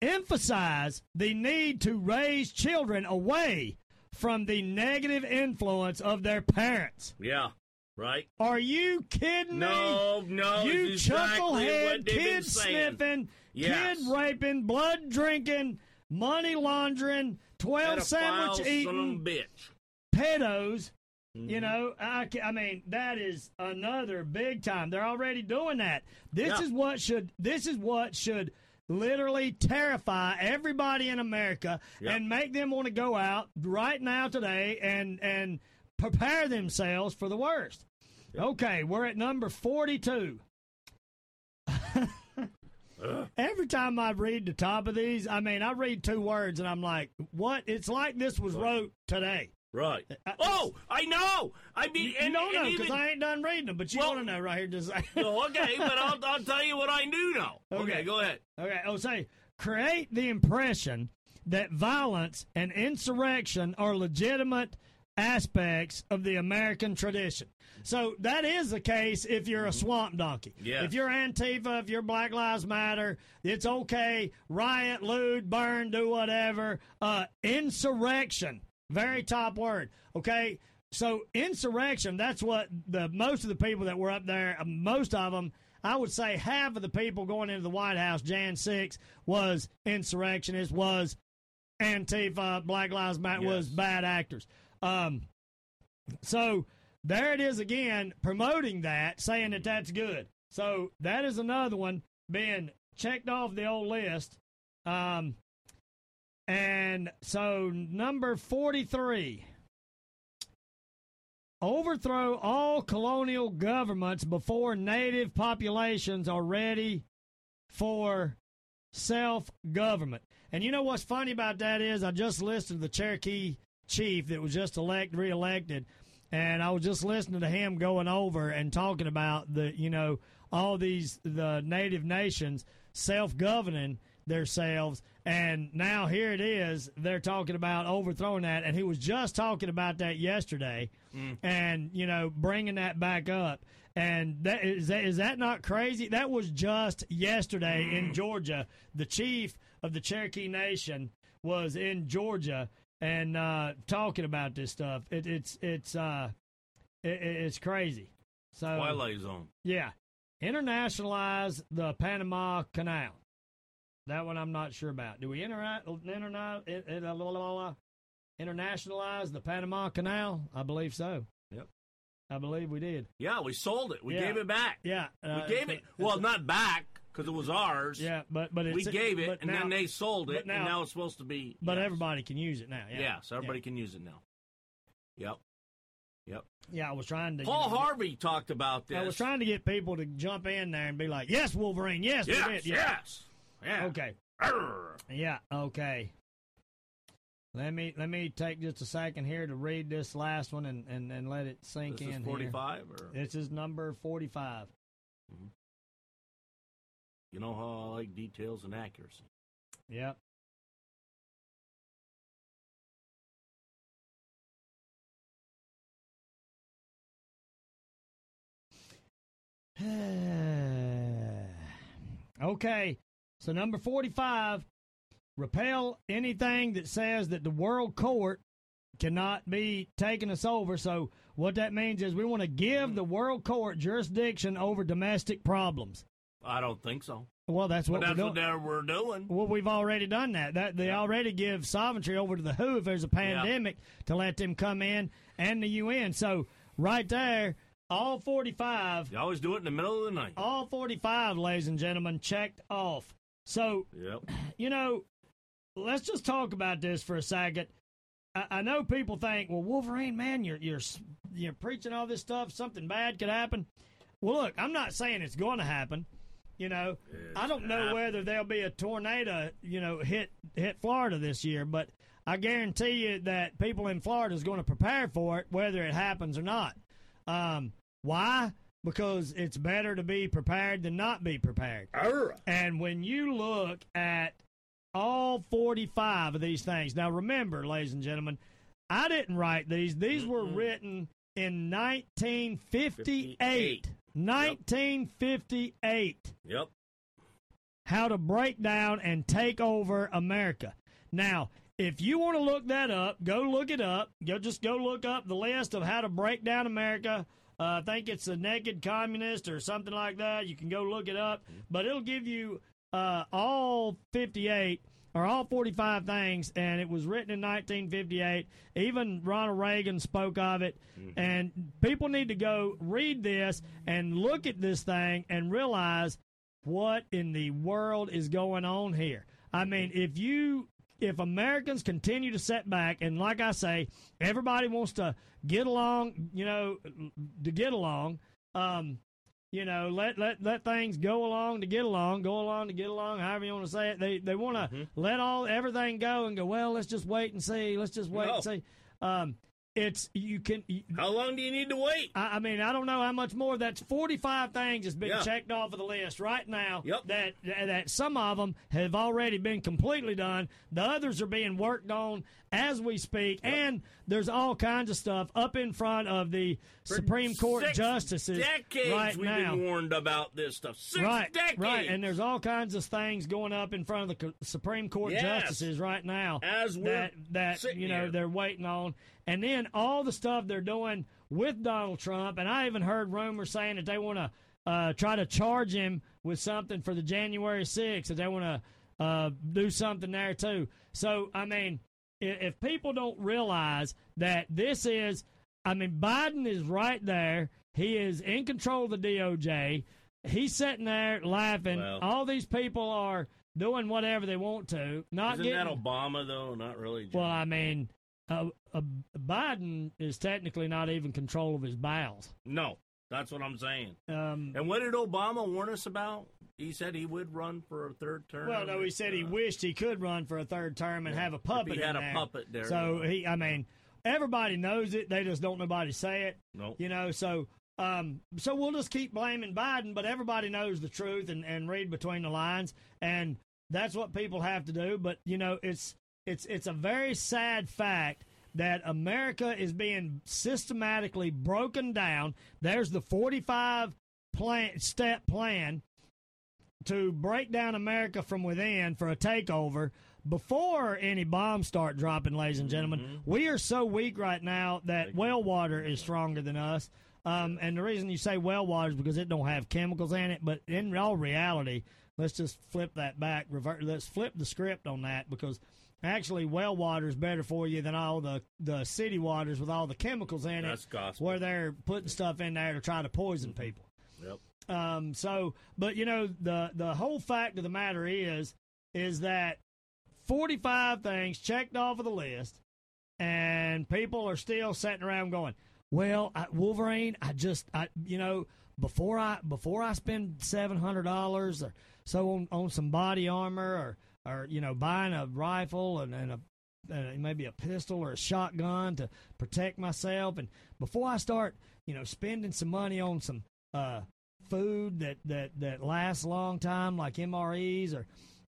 Emphasize the need to raise children away from the negative influence of their parents. Yeah. Right? Are you kidding me? No, no. you exactly chucklehead, kid sniffing, Yes. kid raping, blood drinking, money laundering, 12 Pedophile sandwich eating bitch. pedos. Mm-hmm. You know, I, I mean, that is another big time. They're already doing that. This Yeah. is what should this is what should literally terrify everybody in America Yep. and make them want to go out right now today and and prepare themselves for the worst. Okay, we're at number 42. *laughs* *laughs* Every time I read the top of these, I mean, I read two words and I'm like, what? It's like this was wrote today. Right. I- oh, I know. I mean, You, and, don't know because I ain't done reading them, but you Well- want to know right here. Just *laughs* Oh, okay, but I'll, I'll tell you what I do know. Okay, Okay. go ahead. okay. Oh, say create the impression that violence and insurrection are legitimate aspects of the American tradition. So that is the case if you're a mm-hmm. swamp donkey. Yes. If you're Antifa, if you're Black Lives Matter, it's okay. Riot, loot, burn, do whatever. Uh, insurrection, very top word. Okay. So insurrection, that's what the most of the people that were up there, uh, most of them, I would say half of the people going into the White House Jan 6 was insurrectionists, was Antifa, Black Lives Matter, was bad actors. Um, so there it is again, promoting that, saying that that's good. So that is another one being checked off the old list. Um, and so number 43 overthrow all colonial governments before native populations are ready for self government. And you know what's funny about that is I just listened to the Cherokee chief that was just elected, reelected, and I was just listening to him going over and talking about the, you know, all these the native nations self governing themselves. And now here it is, they're talking about overthrowing that. And he was just talking about that yesterday and, you know, bringing that back up. And that is that is that not crazy? That was just yesterday in Georgia. The chief of the Cherokee Nation was in Georgia and uh, talking about this stuff. It, it's it's uh, it, it's crazy. So Twilight Zone. yeah, internationalize the Panama Canal. That one I'm not sure about. Do we interna- interna- in- in- la- la- la- la- internationalize the Panama Canal? I believe so. Yep. I believe we did. Yeah, we sold it. We Yeah. gave it back. Yeah, uh, We gave it. Well, not back because it was ours. Yeah, but but we gave it, and now- then they sold it, now- and now it's supposed to be. But yes. everybody can use it now. Yeah. Yeah, so everybody can use it now. Yep. Yep. Yeah, I was trying to. you Paul know, Harvey talked about this. I was trying to get people to jump in there and be like, "Yes, Wolverine. Yes, Yes, yes. Yeah. Okay. Arr. Yeah. Okay. Let me let me take just a second here to read this last one and, and, and let it sink This in. is 45, This is number forty-five. Mm-hmm. you know how I like details and accuracy. Yep. *sighs* okay, so number 45 repel anything that says that the world court cannot be taking us over. So, what that means is we want to give the world court jurisdiction over domestic problems. I don't think so. Well, that's what that's we're doing. they're, we're doing. Well, we've already done that. That they already give sovereignty over to the WHO if there's a pandemic to let them come in and the UN. So right there, all 45, You always do it in the middle of the night. all 45, ladies and gentlemen, checked off. So Yep. *sighs* you know, let's just talk about this for a second. I, I know people think, well, Wolverine, man, you're you're you're preaching all this stuff. Something bad could happen. Well, look, I'm not saying it's going to happen. You know, I don't know whether there'll be a tornado, you know, hit hit Florida this year, but I guarantee you that people in Florida is going to prepare for it, whether it happens or not. Um, why? Because it's better to be prepared than not be prepared. And when you look at all 45 of these things, now remember, ladies and gentlemen, I didn't write these. These were written in 1958. 58. 1958. Yep. How to break down and take over America. Now, if you want to look that up, go look it up. Go just go look up the list of how to break down America. Uh, I think it's the Naked Communist or something like that. You can go look it up, but it'll give you uh, all 58 or all 45 things, and it was written in 1958. Even Ronald Reagan spoke of it, and people need to go read this and look at this thing and realize what in the world is going on here. I mean, if you if Americans continue to set back, and like I say, everybody wants to get along, you know, to get along. Um, you know, let let let things go along to get along, go along to get along, however you want to say it. They they want to let all everything go and go. Well, let's just wait and see. Let's just wait No. and see. Um, it's you can. You, How long do you need to wait? I, I mean, I don't know how much more. That's forty-five things that's been Yeah. checked off of the list right now. Yep. That that some of them have already been completely done. The others are being worked on as we speak, and there's all kinds of stuff up in front of the Supreme Court justices decades right we've now. been warned about this stuff. Six right, decades. right, and there's all kinds of things going up in front of the Supreme Court Yes. justices right now As we're that that you know here. they're waiting on, and then all the stuff they're doing with Donald Trump, and I even heard rumors saying that they want to uh, try to charge him with something for the January 6th, that they want to uh, do something there too. So I mean, i- if people don't realize that this is, I mean, Biden is right there. He is in control of the DOJ. He's sitting there laughing. Well- All these people are doing whatever they want to. Not Isn't getting. that Obama though? Not really. well, I mean, uh, uh, Biden is technically not even control of his bowels. no, that's what I'm saying. Um, And what did Obama warn us about? He said he would run for a third term. well, no, he said he Uh, wished he could run for a third term and have a puppet. he had a there. puppet there. So he, I mean, everybody knows it. They just don't nobody say it. no. You know, so um, so we'll just keep blaming Biden, but everybody knows the truth and, and read between the lines, and that's what people have to do. But you know, it's it's it's a very sad fact that America is being systematically broken down. There's the 45 plan step plan to break down America from within for a takeover before any bombs start dropping, ladies and gentlemen. We are so weak right now that well water is stronger than us. Um, and the reason you say well water is because it don't have chemicals in it. But in all reality, let's just flip that back. Revert. Let's flip the script on that because actually well water is better for you than all the the city waters with all the chemicals in That's it, gospel. where they're putting stuff in there to try to poison people. Yep. Um, so, but you know, the the whole fact of the matter is, is that forty five things checked off of the list, and people are still sitting around going, "Well, I, Wolverine, I just, I, you know, before I before I spend seven hundred dollars or so on, on some body armor or or you know buying a rifle and, and a uh, maybe a pistol or a shotgun to protect myself. And before I start, you know, spending some money on some uh, food that, that, that lasts a long time, like MREs, or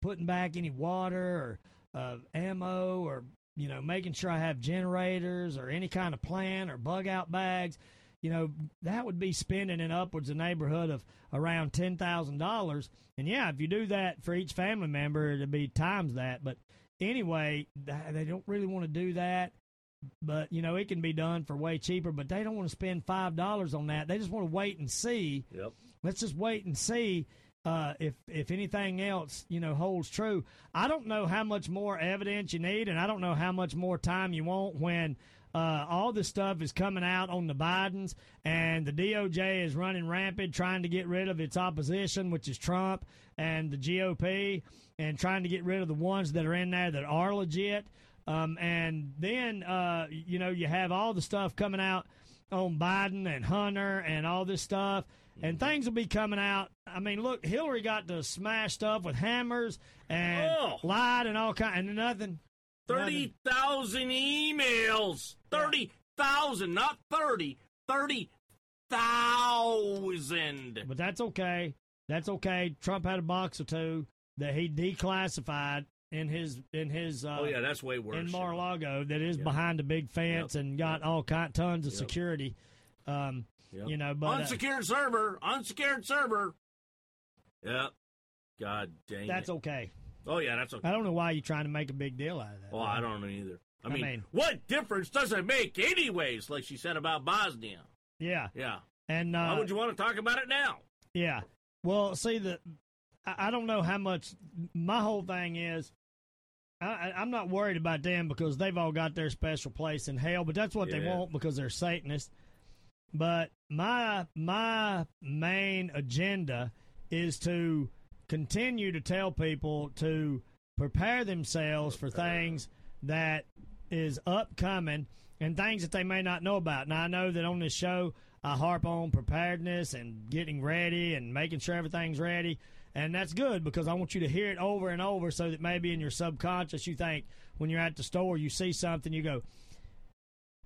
putting back any water or uh, ammo, or you know, making sure I have generators or any kind of plan or bug out bags. You know, that would be spending in upwards of neighborhood of around ten thousand dollars. And yeah, if you do that for each family member, it'd be times that. But anyway, they don't really want to do that. But you know, it can be done for way cheaper. But they don't want to spend five dollars on that. They just want to wait and see. Yep. Let's just wait and see uh, if if anything else, you know, holds true. I don't know how much more evidence you need, and I don't know how much more time you want when uh, all this stuff is coming out on the Bidens, and the DOJ is running rampant, trying to get rid of its opposition, which is Trump and the GOP, and trying to get rid of the ones that are in there that are legit. Um, and then, uh, you know, you have all the stuff coming out on Biden and Hunter and all this stuff. And things will be coming out. I mean, look, Hillary got to smash stuff with hammers and Oh. lied and all kind and nothing. Thirty thousand emails. Thirty thousand, not thirty. Thirty thousand. But that's okay. That's okay. Trump had a box or two that he declassified in his in his uh, Oh yeah, that's way worse. in Mar-a-Lago that is Yep. behind a big fence and got all kind tons of Yep. security. Um, Yep. You know, but uh, unsecured server, unsecured server. Yep. God dang that's it. okay. Oh yeah, that's okay. I don't know why you're trying to make a big deal out of that. Well, I don't know either. I I mean, mean- what difference does it make, anyways? Like she said about Bosnia. Yeah, Yeah. and Why uh, would you want to talk about it now? yeah. Well, see the, I, I don't know how much. My whole thing is, I, I'm not worried about them because they've all got their special place in hell. But that's what they want because they're Satanists. But my my main agenda is to continue to tell people to prepare themselves for things that is upcoming and things that they may not know about. Now I know that on this show I harp on preparedness and getting ready and making sure everything's ready. And that's good because I want you to hear it over and over so that maybe in your subconscious you think when you're at the store you see something you go,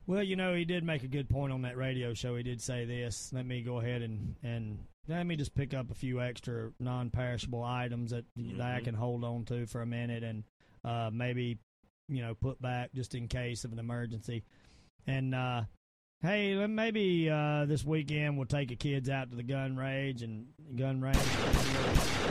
well, you know, he did make a good point on that radio show. He did say this. Let me go ahead and and let me just pick up a few extra non-perishable items that, that I can hold on to for a minute and uh, maybe you know put back just in case of an emergency. And uh, hey, maybe uh, this weekend we'll take the kids out to the gun range and gun range,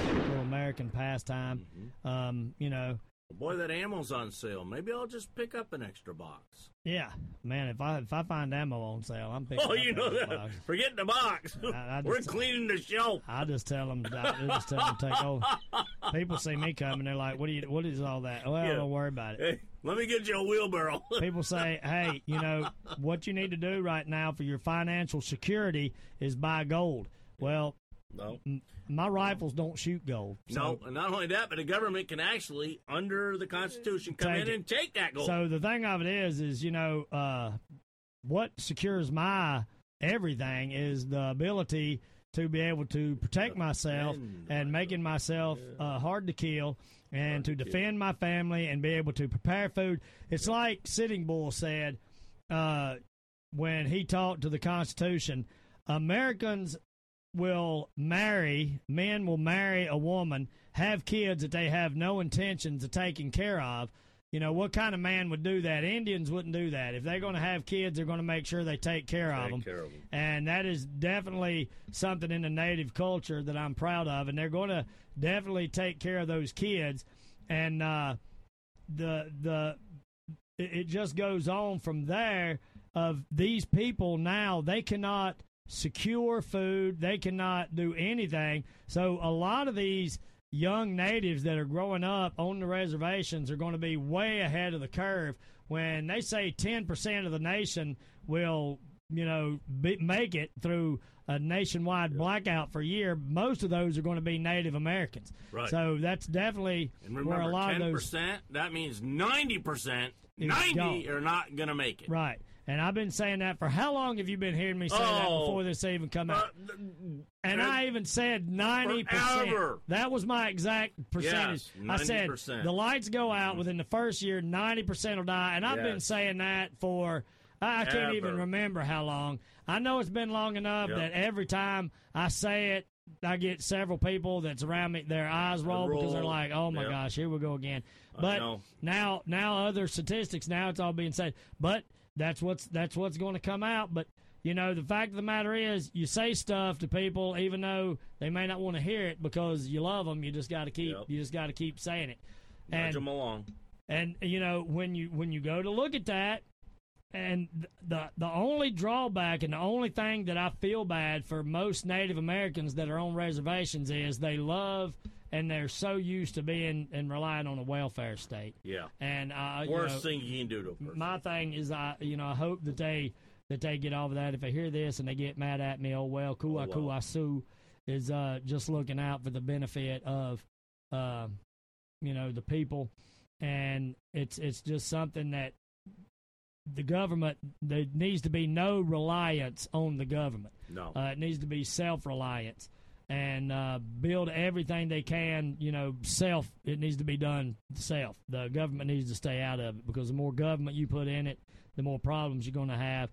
little American pastime. Um, you know, Boy, that ammo's on sale. Maybe I'll just pick up an extra box. yeah, man. If I if I find ammo on sale, I'm picking. *laughs* Oh, up you know that. box. Forget the box. I- I *laughs* We're just- cleaning the shelf. I just tell them. I just tell them to take over. *laughs* People see me coming, they're like, "What do you? What is all that?" Well, Yeah. don't worry about it. Hey, let me get you a wheelbarrow. People say, "Hey, you know what you need to do right now for your financial security is buy gold." Well, no. My rifles don't shoot gold. So, No, and not only that, but the government can actually, under the Constitution, come Take in it. and take that gold. So the thing of it is, is you know, uh, what secures my everything is the ability to be able to protect myself and making myself uh, hard to kill and to to defend my family and be able to prepare food. It's like Sitting Bull said uh, when he talked to the Constitution. Americans will marry, men will marry a woman, have kids that they have no intentions of taking care of. You know, what kind of man would do that? Indians wouldn't do that. If they're going to have kids, they're going to make sure they take care of them. care of 'em. And that is definitely something in the native culture that I'm proud of. And they're going to definitely take care of those kids. And uh, the the it just goes on from there. Of these people now, they cannot secure food. They cannot do anything. So a lot of these young natives that are growing up on the reservations are going to be way ahead of the curve when they say 10% of the nation will you know be, make it through a nationwide blackout for a year most of those are going to be native americans Right. so that's definitely And where remember, a lot ten of those percent. That means ninety percent. Ninety gone. are not going to make it. right and i've been saying that for how long have you been hearing me say that Oh. before this even come Uh, out And I even said 90%. Forever. That was my exact percentage. Yes, I said the lights go out within the first year, 90% will die. And I've been saying that for, I can't even remember how long. I know it's been long enough Yep. that every time I say it, I get several people that's around me, their eyes roll, because they're like, oh my Yep. gosh, here we go again. But now, now other statistics, now it's all being said. But that's what's that's what's going to come out. But you know, the fact of the matter is, you say stuff to people even though they may not want to hear it because you love them. You just got to keep Yep. you just got to keep saying it. Nudge And them along. and you know when you when you go to look at that, and the the only drawback and the only thing that I feel bad for most Native Americans that are on reservations is they love and they're so used to being and relying on a welfare state. Yeah. And uh, Worst know, thing you can do to a person. my thing is I you know I hope that they that they get over that. If they hear this and they get mad at me, oh well, kua Oh, well. kua su is uh, just looking out for the benefit of uh, you know the people, and it's it's just something that the government there needs to be no reliance on the government. no. Uh, it needs to be self reliance and uh, build everything they can. You know, self. It needs to be done self. The government needs to stay out of it because the more government you put in it, the more problems you're going to have.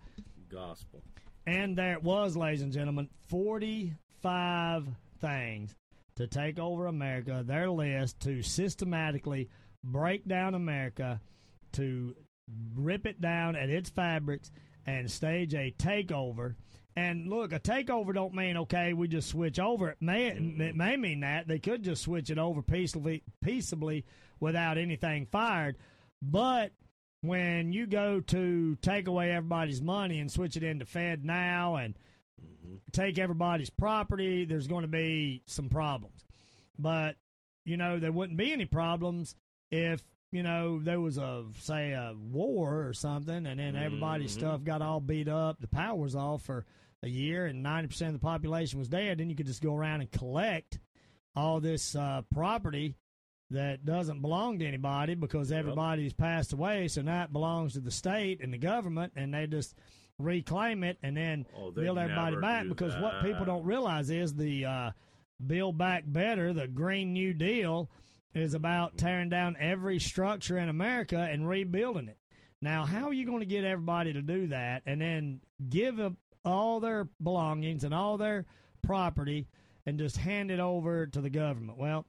Gospel. And there it was, ladies and gentlemen, 45 things to take over America, their list to systematically break down America, to rip it down at its fabrics and stage a takeover. And look, a takeover don't mean okay, we just switch over. It may it mm-hmm. may mean that they could just switch it over peaceably, peaceably without anything fired. But when you go to take away everybody's money and switch it into FedNow and mm-hmm. take everybody's property, there's going to be some problems. But you know, there wouldn't be any problems if you know there was a say a war or something, and then everybody's stuff got all beat up, the power was off for a year, and ninety percent of the population was dead. Then you could just go around and collect all this uh, property that doesn't belong to anybody because everybody's passed away. So now it belongs to the state and the government, and they just reclaim it and then Oh, build everybody back. Because what people don't realize is the uh, Build Back Better, the Green New Deal, is about tearing down every structure in America and rebuilding it. Now, how are you going to get everybody to do that and then give up all their belongings and all their property and just hand it over to the government? Well,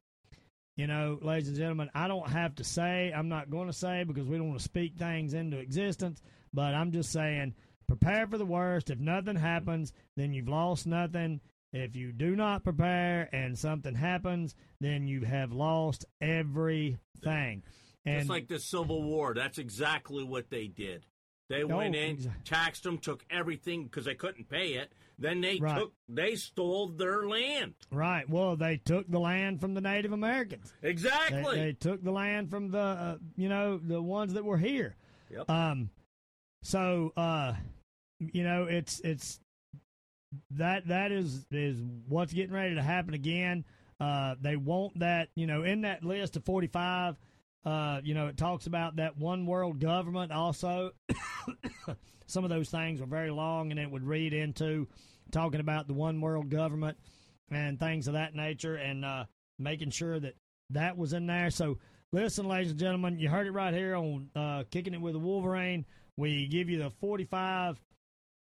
you know, ladies and gentlemen, I don't have to say, I'm not going to say because we don't want to speak things into existence, but I'm just saying prepare for the worst. If nothing happens, then you've lost nothing. If you do not prepare and something happens, then you have lost everything. And Just like the Civil War, that's exactly what they did. They Oh, went in, exa- taxed them, took everything because they couldn't pay it. Then they Right. took, they stole their land. right, well, they took the land from the Native Americans. They, Exactly. they took the land from the uh, you know the ones that were here. Yep. Um, so uh, you know it's it's that that is is what's getting ready to happen again. Uh, they want that you know in that list of forty five. Uh, you know, it talks about that one world government also. *coughs* Some of those things were very long, and it would read into talking about the one world government and things of that nature, and uh, making sure that that was in there. So, listen, ladies and gentlemen, you heard it right here on uh, Kicking It with a Wolverine. We give you the 45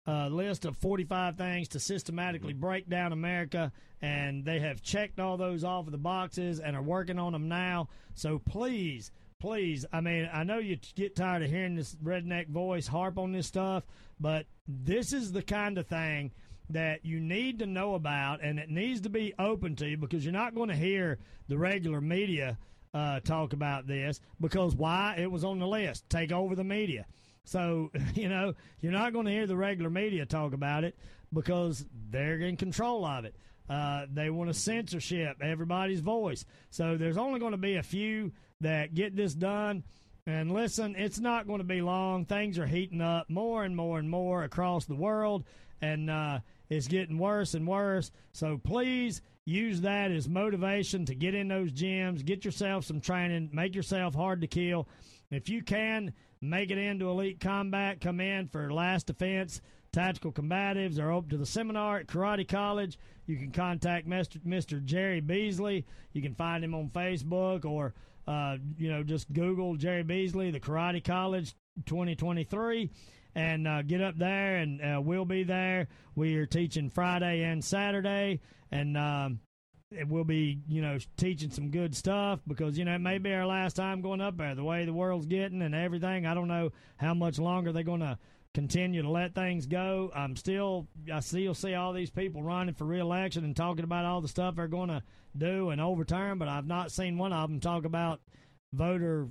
uh, list of 45 things to systematically break down America, and they have checked all those off of the boxes and are working on them now. So please, please, I mean, I know you get tired of hearing this redneck voice harp on this stuff, but this is the kind of thing that you need to know about and it needs to be open to you because you're not going to hear the regular media uh, talk about this because why? It was on the list. Take over the media. So, *laughs* you know, you're not going to hear the regular media talk about it because they're in control of it. Uh, they want to censorship everybody's voice. So there's only going to be a few that get this done. And listen, it's not going to be long. Things are heating up more and more and more across the world, and uh, it's getting worse and worse. So please use that as motivation to get in those gyms, get yourself some training, make yourself hard to kill. If you can make it into elite combat, come in for last defense, tactical combatives, are open to the seminar at Karate College. You can contact Mr. Mr. Jerry Beasley. You can find him on Facebook or uh, you know just Google Jerry Beasley, the Karate College 2023, and uh, get up there, and uh, we'll be there. We are teaching Friday and Saturday, and um, it will be you know teaching some good stuff because you know it may be our last time going up there the way the world's getting and everything i don't know how much longer they're going to continue to let things go i'm still i still see all these people running for reelection and talking about all the stuff they're going to do and overturn but i've not seen one of them talk about voter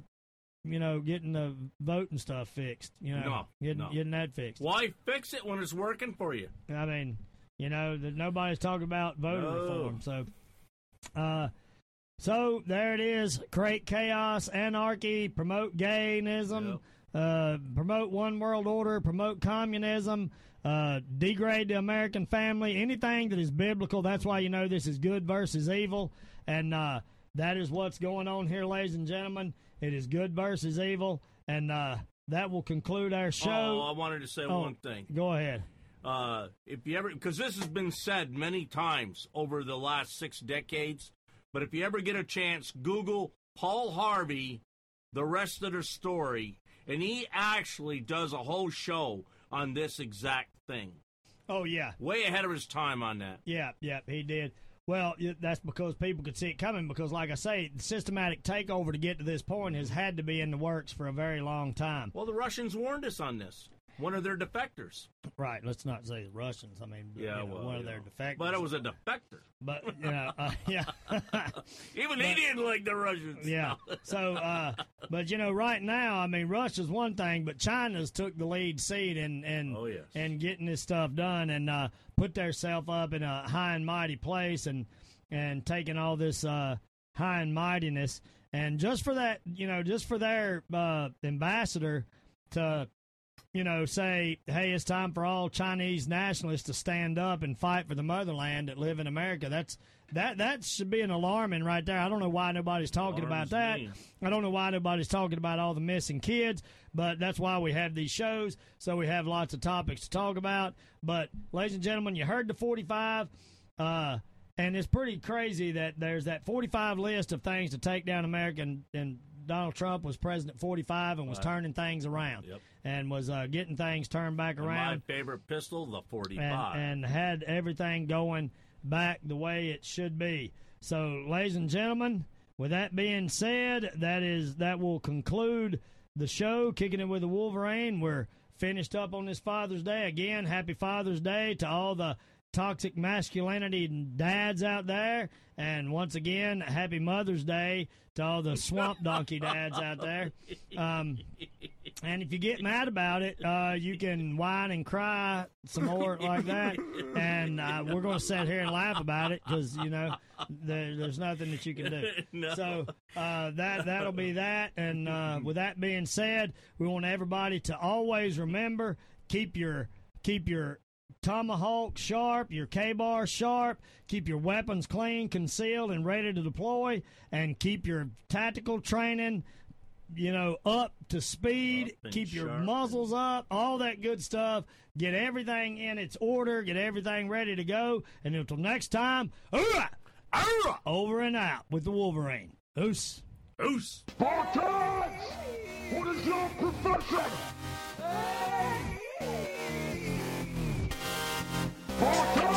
you know, getting the voting stuff fixed. You know, No, getting no. getting that fixed. Why fix it when it's working for you? I mean, you know, that nobody's talking about voter No. reform. So, uh, so there it is. Create chaos, anarchy, promote gayism, uh, promote one world order, promote communism, uh, degrade the American family, anything that is biblical. That's why you know this is good versus evil. And, uh, that is what's going on here, ladies and gentlemen. It is good versus evil. And, uh, that will conclude our show. Oh, I wanted to say Oh. one thing. Go ahead. Uh, if you ever, because this has been said many times over the last six decades, but if you ever get a chance, Google Paul Harvey, the rest of the story, and he actually does a whole show on this exact thing. Oh, yeah. Way ahead of his time on that. Yeah, yeah, he did. Well, that's because people could see it coming. Because, like I say, the systematic takeover to get to this point has had to be in the works for a very long time. Well, the Russians warned us on this. One of their defectors. Right? Let's not say the Russians. I mean, you Yeah, know, well, one of you their defectors. But it was a defector. But you know, uh, *laughs* yeah, Even he didn't like the Russians. yeah. So, uh, but you know, right now, I mean, Russia's one thing, but China's took the lead seat and and Oh, yes. in getting this stuff done and uh, put themselves up in a high and mighty place and and taking all this uh, high and mightiness and just for that, you know, just for their uh, ambassador to you know, say, hey, it's time for all Chinese nationalists to stand up and fight for the motherland that live in America. That's that that should be an alarming right there. I don't know why nobody's talking about that. me. I don't know why nobody's talking about all the missing kids, but that's why we have these shows, so we have lots of topics to talk about. But, ladies and gentlemen, you heard the 45, uh, and it's pretty crazy that there's that 45 list of things to take down America, and, and Donald Trump was president 45 and was turning things around Yep. and was uh, getting things turned back And my favorite pistol, the 45. and, and had everything going back the way it should be. So, ladies and gentlemen, with that being said, that is that will conclude the show. Kicking it with the Wolverine. We're finished up on this Father's Day again. Happy Father's Day to all the toxic masculinity dads out there, and once again, Happy Mother's Day to all the swamp donkey dads out there. Um, and if you get mad about it, uh, you can whine and cry some more like that. And uh, we're going to sit here and laugh about it because you know there, there's nothing that you can do. *laughs* No. So uh, that that'll be that. And uh, with that being said, we want everybody to always remember keep your keep your tomahawk sharp, your KA-BAR sharp, keep your weapons clean, concealed, and ready to deploy, and keep your tactical training you know, up to speed, Up keep your sharp. muzzles up, all that good stuff. Get everything in its order, get everything ready to go. And until next time, hoorah, hoorah, over and out with the Wolverine. Oos. Oos. Spartans! What is your profession? Voltou!